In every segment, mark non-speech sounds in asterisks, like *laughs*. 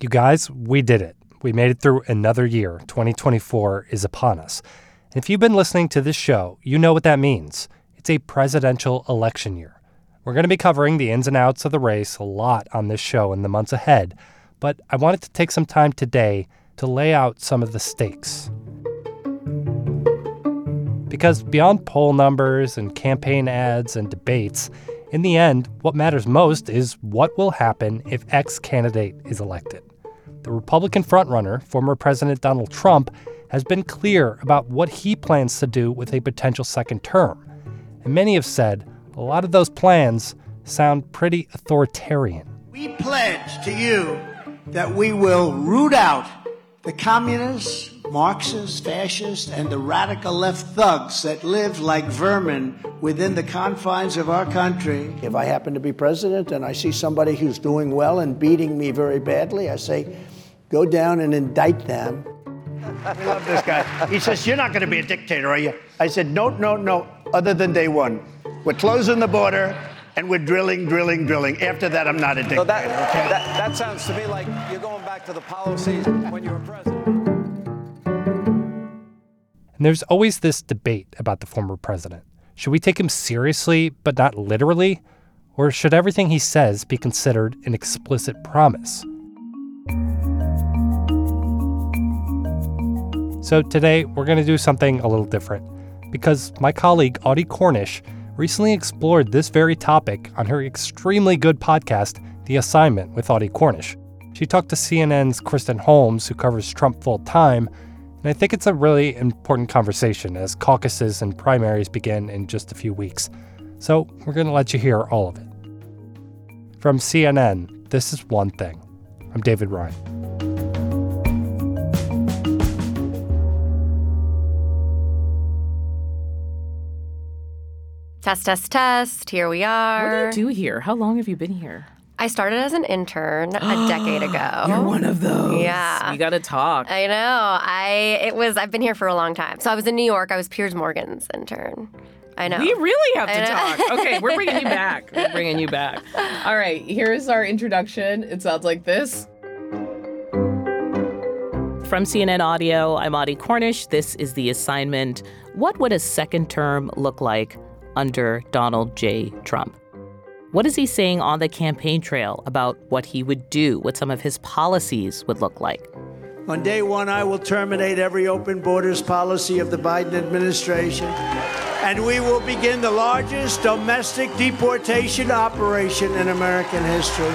You guys, we did it. We made it through another year. 2024 is upon us. And if you've been listening to this show, you know what that means. It's a presidential election year. We're going to be covering the ins and outs of the race a lot on this show in the months ahead, but I wanted to take some time today to lay out some of the stakes. Because beyond poll numbers and campaign ads and debates, in the end, what matters most is what will happen if X candidate is elected. The Republican frontrunner, former President Donald Trump, has been clear about what he plans to do with a potential second term. And many have said a lot of those plans sound pretty authoritarian. We pledge to you that we will root out the communists, Marxists, fascists, and the radical left thugs that live like vermin within the confines of our country. If I happen to be president and I see somebody who's doing well and beating me very badly, I say, go down and indict them. I love this guy. He says, You're not going to be a dictator, are you? I said, No, no, no, other than day one. We're closing the border and we're drilling, drilling, drilling. After that, I'm not a dictator. So that, okay? that, that sounds to me like you're going back to the policies when you were president. And there's always this debate about the former president. Should we take him seriously, but not literally? Or should everything he says be considered an explicit promise? So today, we're going to do something a little different because my colleague Audie Cornish recently explored this very topic on her extremely good podcast, The Assignment with Audie Cornish. She talked to CNN's Kristen Holmes, who covers Trump full time, and I think it's a really important conversation as caucuses and primaries begin in just a few weeks. So we're going to let you hear all of it. From CNN, this is One Thing. I'm David Rind. Test, test, test. Here we are. What do you do here? How long have you been here? I started as an intern a decade *gasps* ago. You're one of those. Yeah. You got to talk. I know. I it was I've been here for a long time. So I was in New York. I was Piers Morgan's intern. I know. We really have I to know. talk. *laughs* Okay, we're bringing you back. We're bringing you back. All right, here's our introduction. It sounds like this. From CNN Audio, I'm Audie Cornish. This is The Assignment. What would a second term look like under Donald J. Trump? What is he saying on the campaign trail about what he would do, what some of his policies would look like? On day one, I will terminate every open borders policy of the Biden administration, and we will begin the largest domestic deportation operation in American history.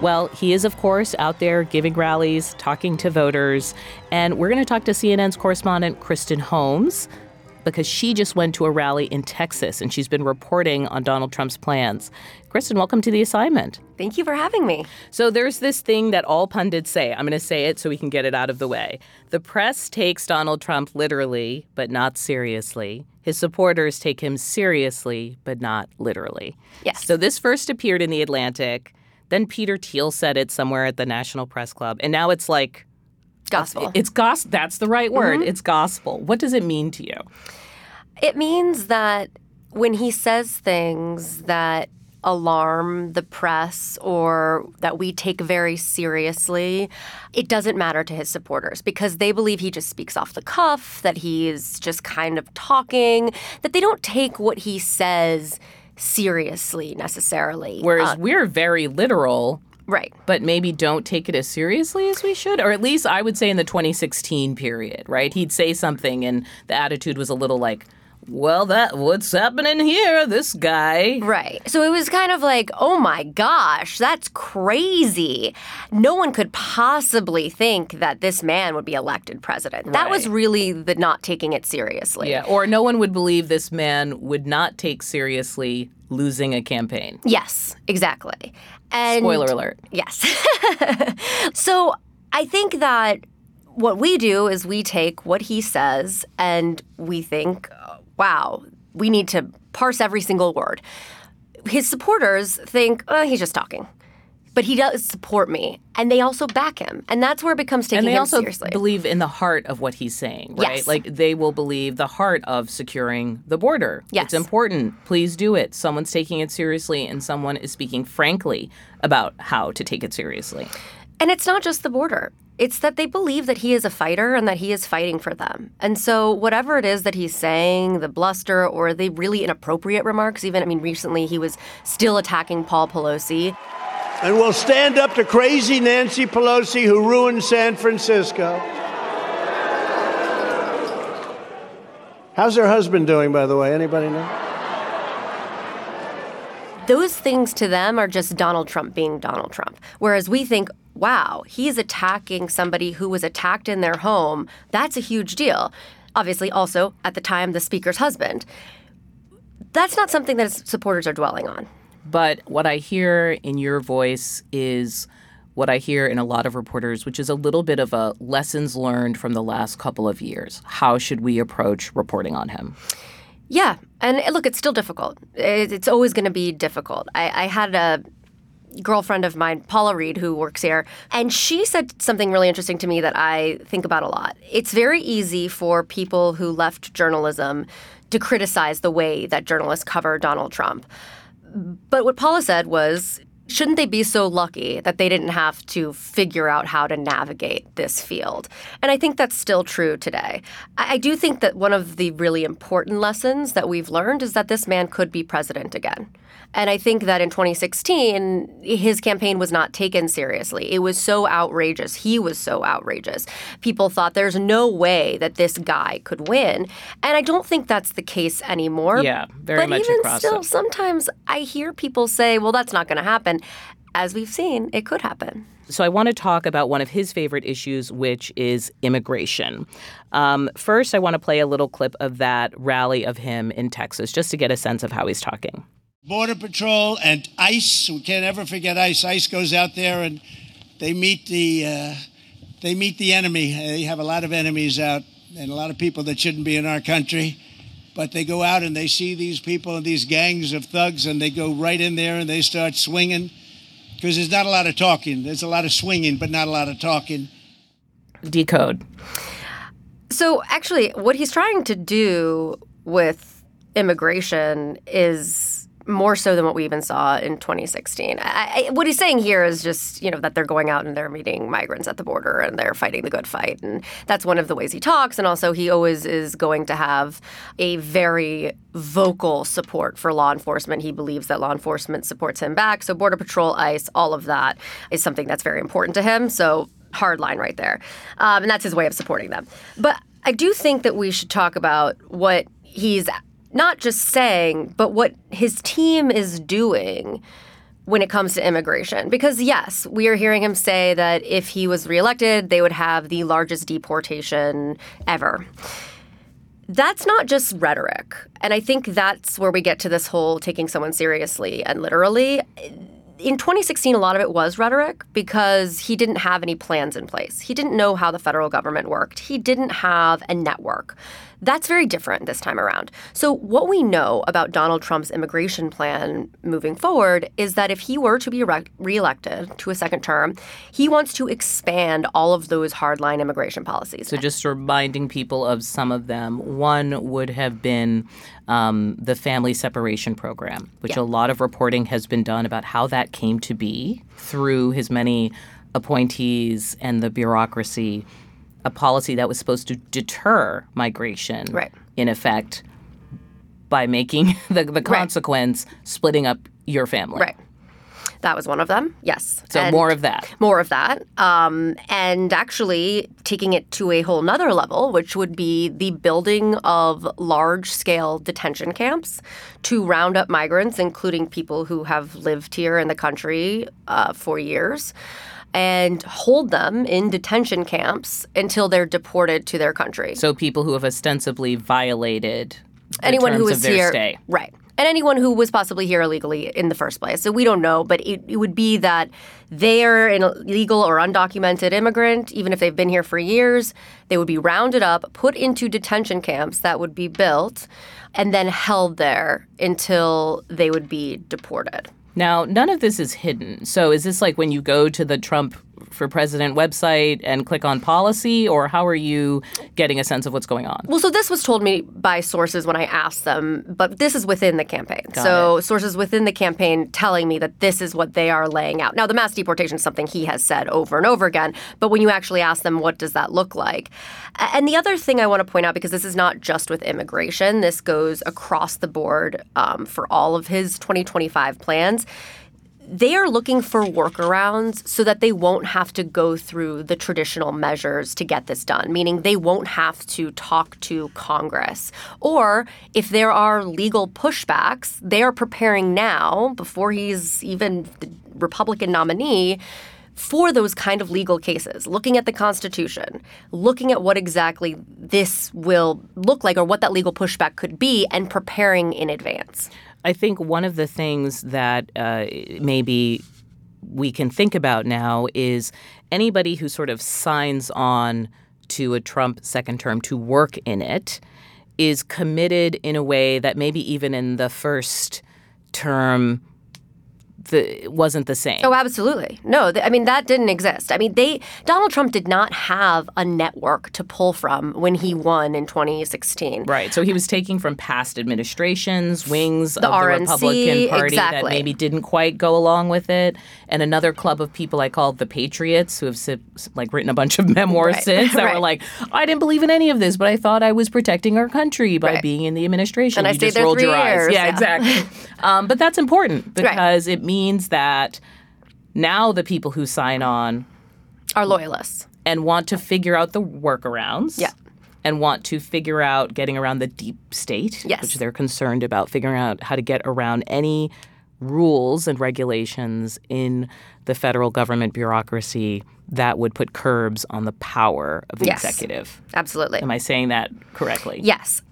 Well, he is, of course, out there giving rallies, talking to voters. And we're going to talk to CNN's correspondent, Kristen Holmes, because she just went to a rally in Texas and she's been reporting on Donald Trump's plans. Kristen, welcome to the assignment. Thank you for having me. So there's this thing that all pundits say. I'm going to say it so we can get it out of the way. The press takes Donald Trump literally, but not seriously. His supporters take him seriously, but not literally. Yes. So this first appeared in The Atlantic. Then Peter Thiel said it somewhere at the National Press Club. And now it's like, Gospel. it's gospel. That's the right word. It's gospel. What does it mean to you? It means that when he says things that alarm the press or that we take very seriously, it doesn't matter to his supporters because they believe he just speaks off the cuff, that he's just kind of talking, that they don't take what he says seriously necessarily. Whereas Uh, we're very literal, right. but maybe don't take it as seriously as we should. Or at least I would say in the 2016 period, right? He'd say something and the attitude was a little like, well, that what's happening here? This guy. Right. So it was kind of like, oh my gosh, that's crazy. No one could possibly think that this man would be elected president. That was really the not taking it seriously. Yeah. Or no one would believe this man would not take seriously losing a campaign. Yes, exactly. And Spoiler alert. Yes. *laughs* so I think that what we do is we take what he says and we think, uh, wow, we need to parse every single word. His supporters think, oh, he's just talking. But he does support me, and they also back him, and that's where it becomes taking and they him also seriously. believe in the heart of what he's saying, right? Yes. Like they will believe the heart of securing the border. Yes. It's important. Please do it. Someone's taking it seriously and someone is speaking frankly about how to take it seriously. And it's not just the border. It's that they believe that he is a fighter and that he is fighting for them. And so, whatever it is that he's saying, the bluster or the really inappropriate remarks, even, I mean, recently he was still attacking Paul Pelosi. And we'll stand up to crazy Nancy Pelosi who ruined San Francisco. How's her husband doing, by the way? Anybody know? Those things to them are just Donald Trump being Donald Trump. Whereas we think, wow, he's attacking somebody who was attacked in their home. That's a huge deal. Obviously, also, at the time, the speaker's husband. That's not something that his supporters are dwelling on. But what I hear in your voice is what I hear in a lot of reporters, which is a little bit of a lessons learned from the last couple of years. How should we approach reporting on him? Yeah, and uh, look, it's still difficult. It's always going to be difficult. I, I had a girlfriend of mine, Paula Reid, who works here, and she said something really interesting to me that I think about a lot. It's very easy for people who left journalism to criticize the way that journalists cover Donald Trump. But what Paula said was, shouldn't they be so lucky that they didn't have to figure out how to navigate this field? And I think that's still true today. I do think that one of the really important lessons that we've learned is that this man could be president again. And I think that in 2016, his campaign was not taken seriously. It was so outrageous. He was so outrageous. People thought there's no way that this guy could win. And I don't think that's the case anymore. Yeah, very but much even across still, the- sometimes I hear people say, well, that's not going to happen. As we've seen, it could happen. So I want to talk about one of his favorite issues, which is immigration. Um, first, I want to play a little clip of that rally of him in Texas, just to get a sense of how he's talking. Border Patrol and ICE. We can't ever forget ICE. ICE goes out there and they meet the uh, they meet the enemy. They have a lot of enemies out and a lot of people that shouldn't be in our country. But they go out and they see these people and these gangs of thugs and they go right in there and they start swinging because there's not a lot of talking. There's a lot of swinging, but not a lot of talking. Decode. So, actually, what he's trying to do with immigration is more so than what we even saw in 2016. I, I, what he's saying here is just, you know, that they're going out and they're meeting migrants at the border and they're fighting the good fight. And that's one of the ways he talks. And also, he always is going to have a very vocal support for law enforcement. He believes that law enforcement supports him back. So, Border Patrol, ICE, all of that is something that's very important to him. So, hard line right there. Um, and that's his way of supporting them. But I do think that we should talk about what he's not just saying, but what his team is doing when it comes to immigration. Because, yes, we are hearing him say that if he was reelected, they would have the largest deportation ever. That's not just rhetoric. And I think that's where we get to this whole taking someone seriously and literally in 2016, a lot of it was rhetoric because he didn't have any plans in place. He didn't know how the federal government worked. He didn't have a network. That's very different this time around. So, what we know about Donald Trump's immigration plan moving forward is that if he were to be re- reelected to a second term, he wants to expand all of those hardline immigration policies. So, just reminding people of some of them. One would have been um, the family separation program, which a lot of reporting has been done about how that came to be through his many appointees and the bureaucracy. A policy that was supposed to deter migration, Right. in effect, by making *laughs* the, the consequence splitting up your family. right. That was one of them. Yes. So, And- more of that. more of that um, and actually taking it to a whole nother level which would be the building of large scale detention camps to round up migrants including people who have lived here in the country uh, for years and hold them in detention camps until they're deported to their country. So, people who have ostensibly violated the anyone who was here stay. right. And anyone who was possibly here illegally in the first place. So we don't know but it, it would be that they're an illegal or undocumented immigrant even if they've been here for years they would be rounded up put into detention camps that would be built and then held there until they would be deported Now, none of this is hidden. So, is this like when you go to the Trump for President website and click on policy, or how are you getting a sense of what's going on? Well, so this was told me by sources when I asked them, but this is within the campaign. so, sources within the campaign telling me that this is what they are laying out. Now, the mass deportation is something he has said over and over again, but when you actually ask them, what does that look like? And the other thing I want to point out, because this is not just with immigration, this goes across the board um, for all of his 2025 plans they are looking for workarounds so that they won't have to go through the traditional measures to get this done, meaning they won't have to talk to Congress. Or if there are legal pushbacks, they are preparing now, before he's even the Republican nominee, for those kind of legal cases, looking at the Constitution, looking at what exactly this will look like or what that legal pushback could be, and preparing in advance. I think one of the things that uh, maybe we can think about now is anybody who sort of signs on to a Trump second term to work in it is committed in a way that maybe even in the first term the wasn't the same. Oh, absolutely. No, th- I mean that didn't exist. I mean, they Donald Trump did not have a network to pull from when he won in 2016. Right. So he was taking from past administrations, wings The of RNC, the Republican Party that maybe didn't quite go along with it, and another club of people I call the Patriots who have si- like written a bunch of *laughs* memoirs *laughs* Right. since that were like, I didn't believe in any of this, but I thought I was protecting our country by Right. being in the administration. And I stayed just there rolled three your eyes. years, Yeah, yeah. exactly. *laughs* um, but that's important because it means that now the people who sign on Are loyalists. and want to figure out the workarounds. Yeah. And want to figure out getting around the deep state, Yes. which they're concerned about figuring out how to get around any rules and regulations in the federal government bureaucracy that would put curbs on the power of the Yes. executive. Absolutely. Am I saying that correctly? Yes.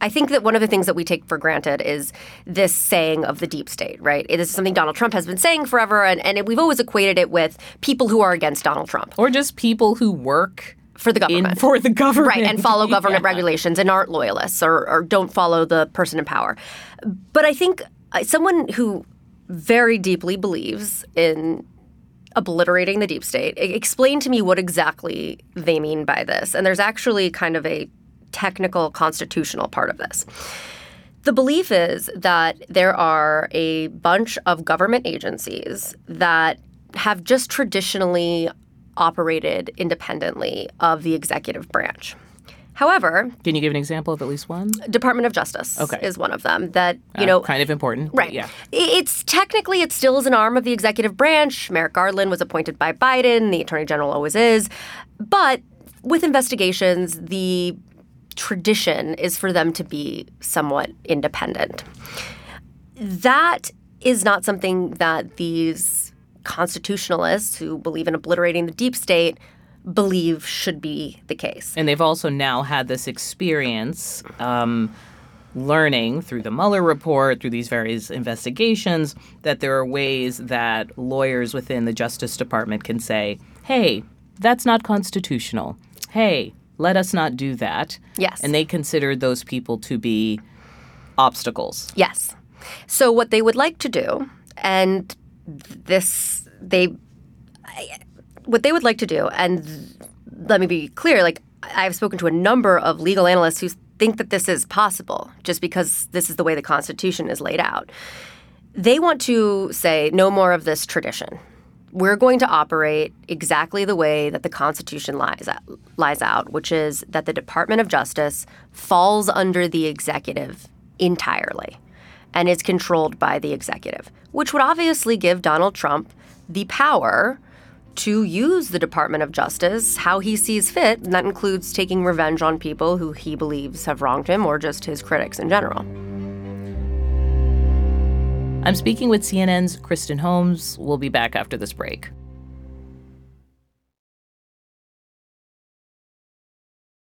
I think that one of the things that we take for granted is this saying of the deep state, right? It is something Donald Trump has been saying forever, and, and we've always equated it with people who are against Donald Trump Or just people who work for the in government. for the government. Right, and *laughs* follow government Yeah. regulations and aren't loyalists or, or don't follow the person in power. But I think uh, someone who very deeply believes in obliterating the deep state, explain to me what exactly they mean by this. And there's actually kind of a technical constitutional part of this. The belief is that there are a bunch of government agencies that have just traditionally operated independently of the executive branch. However, Can you give an example of at least one? Department of Justice Okay. is one of them that, you Uh, know, kind of important. Right. Yeah. It's technically it still is an arm of the executive branch. Merrick Garland was appointed by Biden. The attorney general always is. But with investigations, the tradition is for them to be somewhat independent. That is not something that these constitutionalists who believe in obliterating the deep state believe should be the case. And they've also now had this experience um, learning through the Mueller report, through these various investigations, that there are ways that lawyers within the Justice Department can say, hey, that's not constitutional. Hey, let us not do that. Yes. And they considered those people to be obstacles. Yes. So what they would like to do, and this they, what they would like to do, and let me be clear, like I've spoken to a number of legal analysts who think that this is possible, just because this is the way the Constitution is laid out. They want to say no more of this tradition. We're going to operate exactly the way that the Constitution lies out, lies out, which is that the Department of Justice falls under the executive entirely and is controlled by the executive, which would obviously give Donald Trump the power to use the Department of Justice how he sees fit. And that includes taking revenge on people who he believes have wronged him or just his critics in general. I'm speaking with CNN's Kristen Holmes. We'll be back after this break.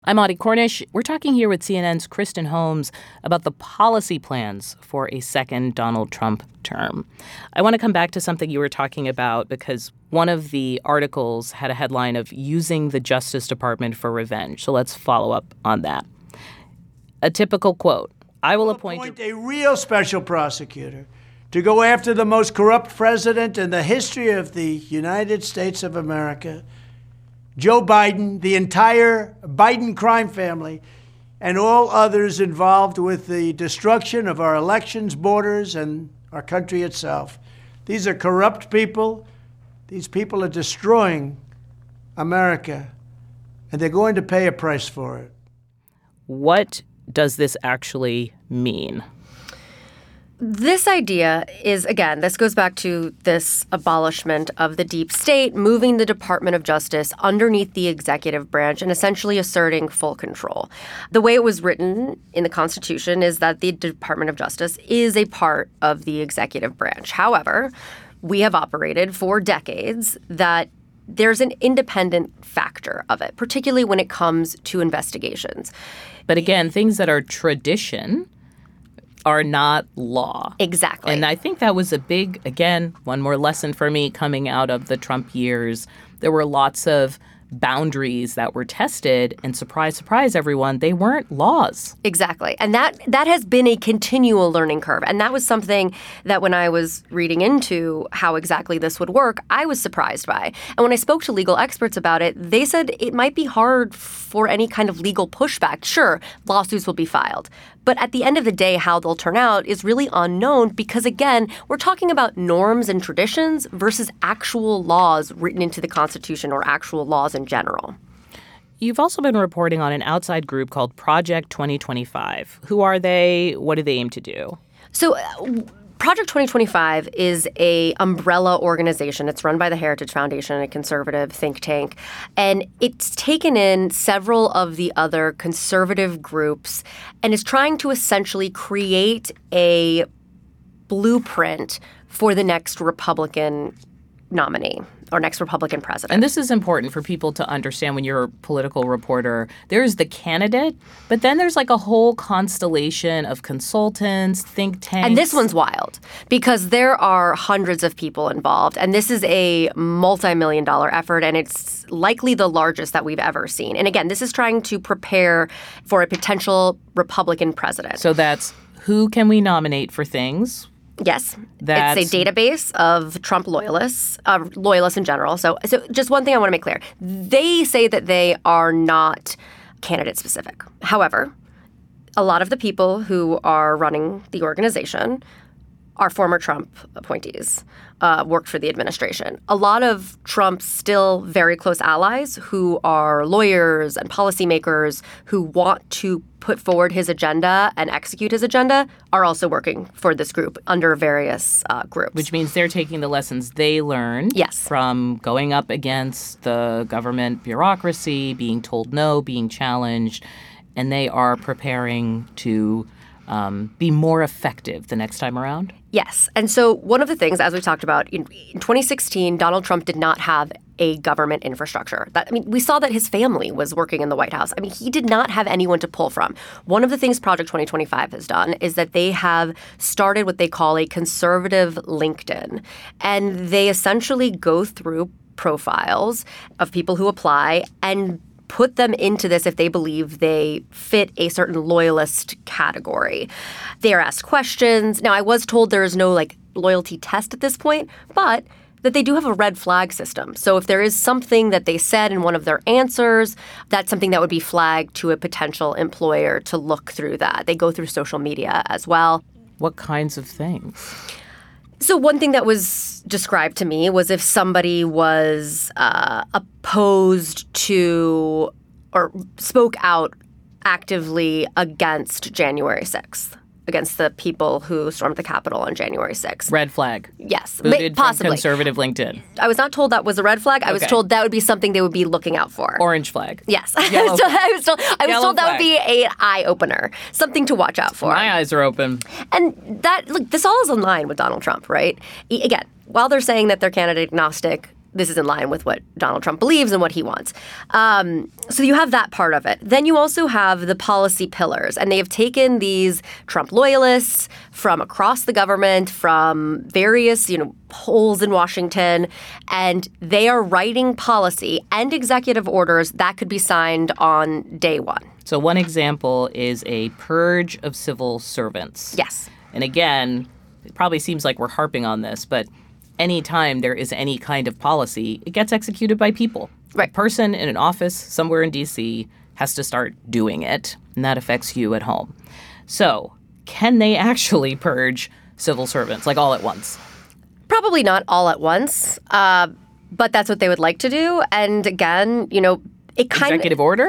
I'm Audie Cornish. We're talking here with CNN's Kristen Holmes about the policy plans for a second Donald Trump term. I want to come back to something you were talking about because one of the articles had a headline of using the Justice Department for revenge. So let's follow up on that. A typical quote I will appoint. appoint a real special prosecutor to go after the most corrupt president in the history of the United States of America, Joe Biden, the entire Biden crime family, and all others involved with the destruction of our elections, borders, and our country itself. These are corrupt people. These people are destroying America, and they're going to pay a price for it. What does this actually mean? This idea is, again, this goes back to this abolishment of the deep state, moving the Department of Justice underneath the executive branch and essentially asserting full control. The way it was written in the Constitution is that the Department of Justice is a part of the executive branch. However, we have operated for decades that there's an independent factor of it, particularly when it comes to investigations. But again, things that are tradition are not law. Exactly. And I think that was a big, again, one more lesson for me coming out of the Trump years. There were lots of boundaries that were tested and surprise surprise everyone they weren't laws exactly and that that has been a continual learning curve and that was something that when i was reading into how exactly this would work i was surprised by and when i spoke to legal experts about it they said it might be hard for any kind of legal pushback sure lawsuits will be filed but at the end of the day, how they'll turn out is really unknown because, again, we're talking about norms and traditions versus actual laws written into the Constitution or actual laws in general. You've also been reporting on an outside group called Project 2025. Who are they? What do they aim to do? So, uh, Project 2025 is a umbrella organization. It's run by the Heritage Foundation, a conservative think tank, and it's taken in several of the other conservative groups and is trying to essentially create a blueprint for the next Republican nominee or next Republican president. And this is important for people to understand when you're a political reporter. There's the candidate, but then there's like a whole constellation of consultants, think tanks. And this one's wild because there are hundreds of people involved. And this is a multi million dollar effort, and it's likely the largest that we've ever seen. And again, this is trying to prepare for a potential Republican president. So that's who can we nominate for things? Yes, That's- it's a database of Trump loyalists, uh, loyalists in general. So, so just one thing I want to make clear: they say that they are not candidate specific. However, a lot of the people who are running the organization are former Trump appointees, uh, worked for the administration. A lot of Trump's still very close allies who are lawyers and policymakers who want to put forward his agenda and execute his agenda are also working for this group under various uh, groups. Which means they're taking the lessons they learned Yes. from going up against the government bureaucracy, being told no, being challenged, and they are preparing to um, be more effective the next time around. Yes. And so, one of the things, as we talked about, in, in 2016, Donald Trump did not have a government infrastructure. That, I mean, we saw that his family was working in the White House. I mean, he did not have anyone to pull from. One of the things Project 2025 has done is that they have started what they call a conservative LinkedIn. And they essentially go through profiles of people who apply and put them into this if they believe they fit a certain loyalist category. They are asked questions. Now, I was told there is no like loyalty test at this point, but that they do have a red flag system. So if there is something that they said in one of their answers, that's something that would be flagged to a potential employer to look through that. They go through social media as well. What kinds of things? So one thing that was described to me was if somebody was uh, opposed to or spoke out actively against January 6th, against the people who stormed the Capitol on January 6th. Red flag. Yes, Booted possibly. conservative LinkedIn. I was not told that was a red flag. I was Okay. told that would be something they would be looking out for. Orange flag. yes, *laughs* I was told, I was told, I was told that would be a eye opener, something to watch out for. My eyes are open. And that look, this all is in line with Donald Trump, right? Again, while they're saying that they're candidate agnostic, this is in line with what Donald Trump believes and what he wants. Um, so you have that part of it. Then you also have the policy pillars, and they have taken these Trump loyalists from across the government, from various you know holes in Washington, and they are writing policy and executive orders that could be signed on day one. So one example is a purge of civil servants. Yes. And again, it probably seems like we're harping on this, but anytime there is any kind of policy, it gets executed by people. Right. A person in an office somewhere in DC has to start doing it, and that affects you at home. So, can they actually purge civil servants like all at once? Probably not all at once, uh, but that's what they would like to do. And again, you know, it kind of Executive order?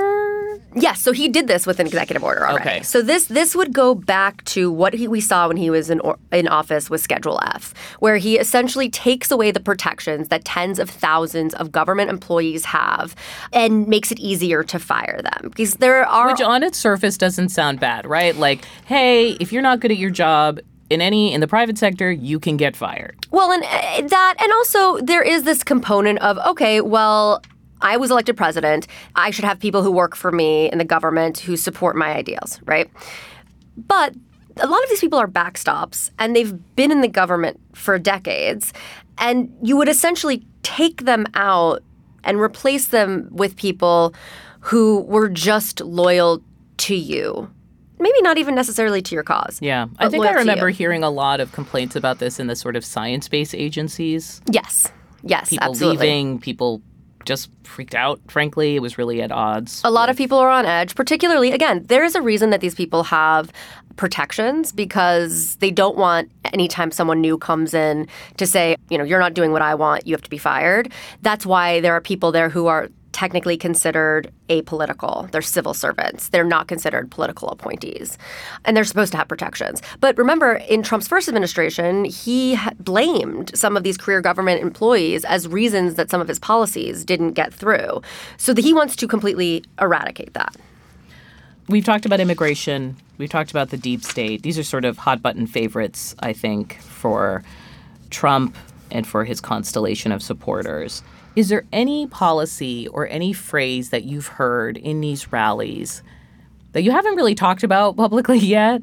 Yes, so he did this with an executive order already. Okay. So this this would go back to what he, we saw when he was in or, in office with Schedule F, where he essentially takes away the protections that tens of thousands of government employees have and makes it easier to fire them because there are Which on its surface doesn't sound bad, right? Like, hey, if you're not good at your job in any in the private sector, you can get fired. Well, and uh, that, and also there is this component of okay, well, I was elected president. I should have people who work for me in the government who support my ideals, right? But a lot of these people are backstops and they've been in the government for decades. And you would essentially take them out and replace them with people who were just loyal to you. Maybe not even necessarily to your cause. Yeah. I think I remember hearing a lot of complaints about this in the sort of science based agencies. Yes. Yes, People absolutely. leaving, people just freaked out, frankly. It was really at odds. A lot of people are on edge, particularly, again, there is a reason that these people have protections because they don't want anytime someone new comes in to say, you know, you're not doing what I want, you have to be fired. That's why there are people there who are technically considered apolitical. They're civil servants. They're not considered political appointees. And they're supposed to have protections. But remember, in Trump's first administration, he blamed some of these career government employees as reasons that some of his policies didn't get through. So he wants to completely eradicate that. We've talked about immigration. We've talked about the deep state. These are sort of hot button favorites, I think, for Trump and for his constellation of supporters. Is there any policy or any phrase that you've heard in these rallies that you haven't really talked about publicly *laughs* yet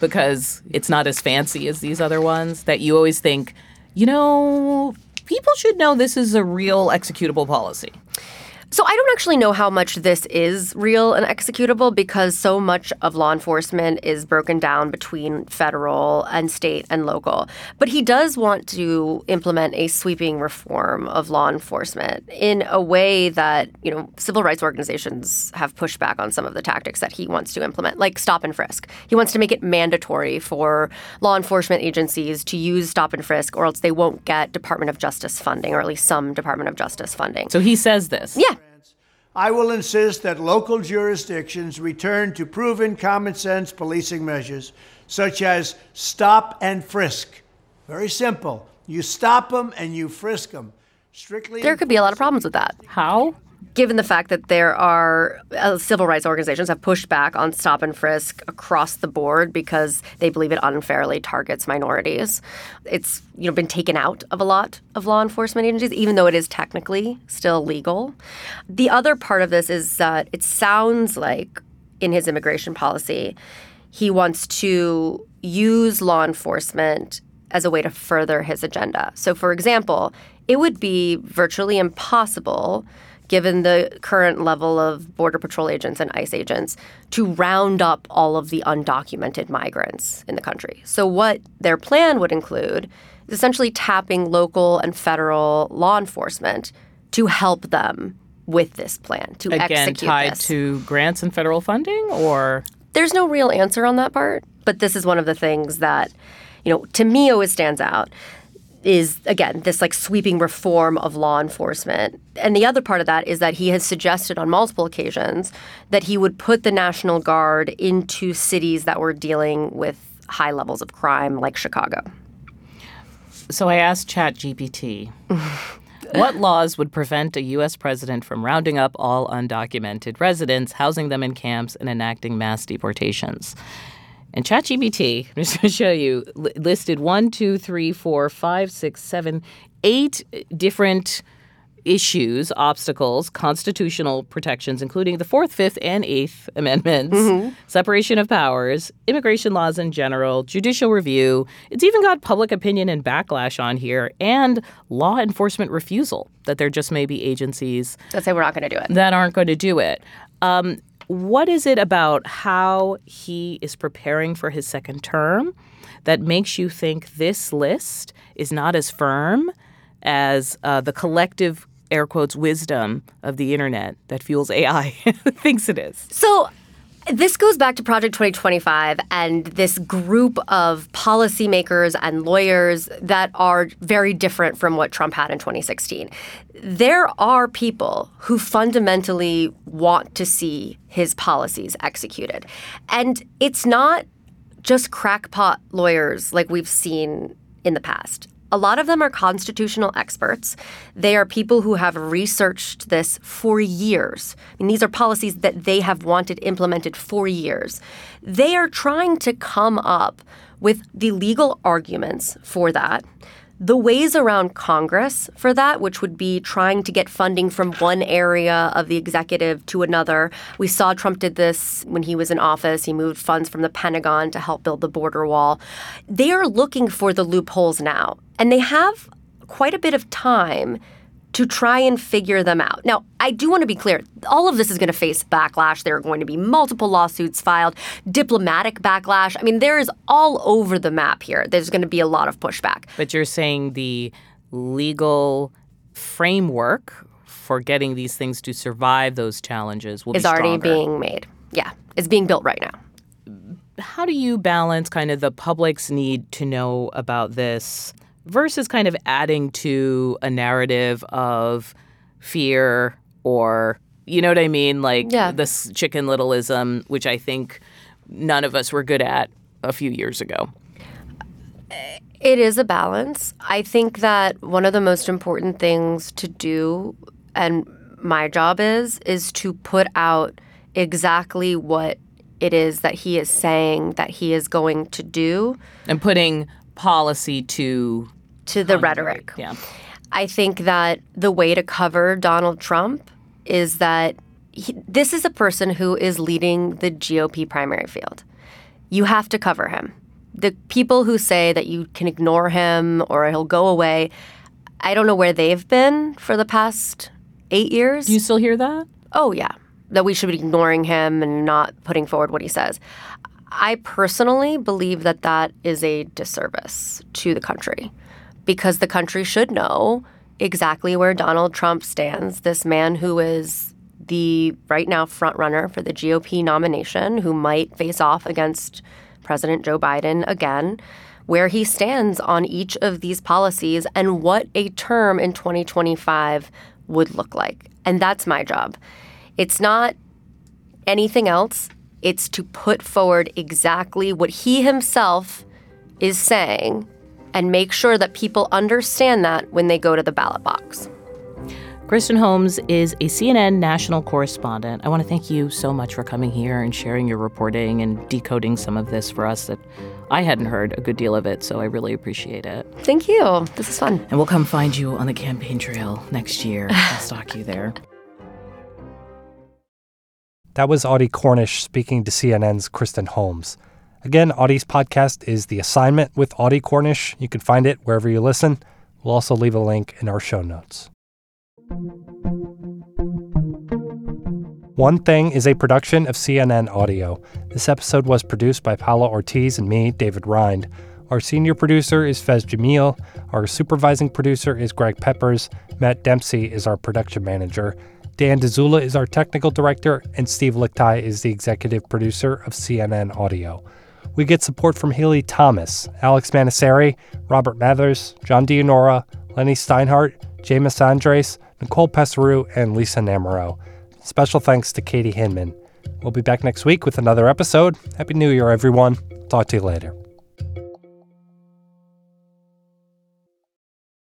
because it's not as fancy as these other ones that you always think, you know, people should know this is a real executable policy? So I don't actually know how much this is real and executable because so much of law enforcement is broken down between federal and state and local. But he does want to implement a sweeping reform of law enforcement in a way that, you know, civil rights organizations have pushed back on some of the tactics that he wants to implement, like stop and frisk. He wants to make it mandatory for law enforcement agencies to use stop and frisk or else they won't get Department of Justice funding or at least some Department of Justice funding. So he says this. Yeah. I will insist that local jurisdictions return to proven common sense policing measures, such as stop and frisk. Very simple. You stop them and you frisk them. Strictly. There could be a lot of problems with that. How? Given the fact that there are uh, civil rights organizations have pushed back on stop and frisk across the board because they believe it unfairly targets minorities. It's you know been taken out of a lot of law enforcement agencies, even though it is technically still legal. The other part of this is that it sounds like in his immigration policy, he wants to use law enforcement as a way to further his agenda. So, for example, it would be virtually impossible, given the current level of Border Patrol agents and ICE agents, to round up all of the undocumented migrants in the country. So, what their plan would include is essentially tapping local and federal law enforcement to help them with this plan to Again, execute tied this. to grants and federal funding or There's no real answer on that part, but this is one of the things that, you know, to me always stands out is again this like sweeping reform of law enforcement. And the other part of that is that he has suggested on multiple occasions that he would put the National Guard into cities that were dealing with high levels of crime like Chicago. So I asked ChatGPT, *laughs* what laws would prevent a U.S. president from rounding up all undocumented residents, housing them in camps, and enacting mass deportations? And ChatGPT, I'm just going to show you, li- listed one, two, three, four, five, six, seven, eight different issues, obstacles, constitutional protections, including the Fourth, Fifth, and Eighth Amendments, separation of powers, immigration laws in general, judicial review. It's even got public opinion and backlash on here, and law enforcement refusal that there just may be agencies That say we're not going to do it. that aren't going to do it. Um, what is it about how he is preparing for his second term that makes you think this list is not as firm as uh, the collective air quotes wisdom of the internet that fuels AI *laughs* thinks it is. So this goes back to Project 2025 and this group of policymakers and lawyers that are very different from what Trump had in 2016. There are people who fundamentally want to see his policies executed. And it's not just crackpot lawyers like we've seen in the past. A lot of them are constitutional experts. They are people who have researched this for years. I mean, these are policies that they have wanted implemented for years. They are trying to come up with the legal arguments for that the ways around Congress for that, which would be trying to get funding from one area of the executive to another. We saw Trump did this when he was in office. He moved funds from the Pentagon to help build the border wall. They are looking for the loopholes now, and they have quite a bit of time to try and figure them out. Now, I do want to be clear all of this is going to face backlash. There are going to be multiple lawsuits filed, diplomatic backlash. I mean, there is all over the map here. There's going to be a lot of pushback. But you're saying the legal framework for getting these things to survive those challenges will is be already being made. Yeah, it's being built right now. How do you balance kind of the public's need to know about this versus kind of adding to a narrative of fear or you know what I mean, like Yeah. this chicken littleism, which I think none of us were good at a few years ago. It is a balance. I think that one of the most important things to do, and my job is, is to put out exactly what it is that he is saying that he is going to do And putting policy to to the rhetoric. yeah. I think that the way to cover Donald Trump is that he, this is a person who is leading the GOP primary field. You have to cover him. The people who say that you can ignore him or he'll go away, I don't know where they've been for the past eight years. Do you still hear that? oh, yeah, that we should be ignoring him and not putting forward what he says. I personally believe that that is a disservice to the country because the country should know exactly where Donald Trump stands, this man who is the right now front runner for the GOP nomination who might face off against President Joe Biden again, where he stands on each of these policies and what a term in 2025 would look like. And that's my job. It's not anything else. It's to put forward exactly what he himself is saying and make sure that people understand that when they go to the ballot box. Kristen Holmes is a CNN national correspondent. I want to thank you so much for coming here and sharing your reporting and decoding some of this for us that I hadn't heard a good deal of it, so I really appreciate it. Thank you. This is fun. And we'll come find you on the campaign trail next year. I'll *laughs* stalk you there. That was Audie Cornish speaking to CNN's Kristen Holmes. Again, Audie's podcast is The Assignment with Audie Cornish. You can find it wherever you listen. We'll also leave a link in our show notes. One Thing is a production of CNN Audio. This episode was produced by Paula Ortiz and me, David Rind. Our senior producer is Faiz Jamil. Our supervising producer is Greg Peppers. Matt Dempsey is our production manager. Dan Dzula is our technical director, and Steve Lickteig is the executive producer of CNN Audio. We get support from Haley Thomas, Alex Manasseri, Robert Mathers, John Dianora, Lenny Steinhardt, Jamus Andrest, Nicole Pesaru, and Lisa Namerow. Special thanks to Katie Hinman. We'll be back next week with another episode. Happy New Year, everyone. Talk to you later.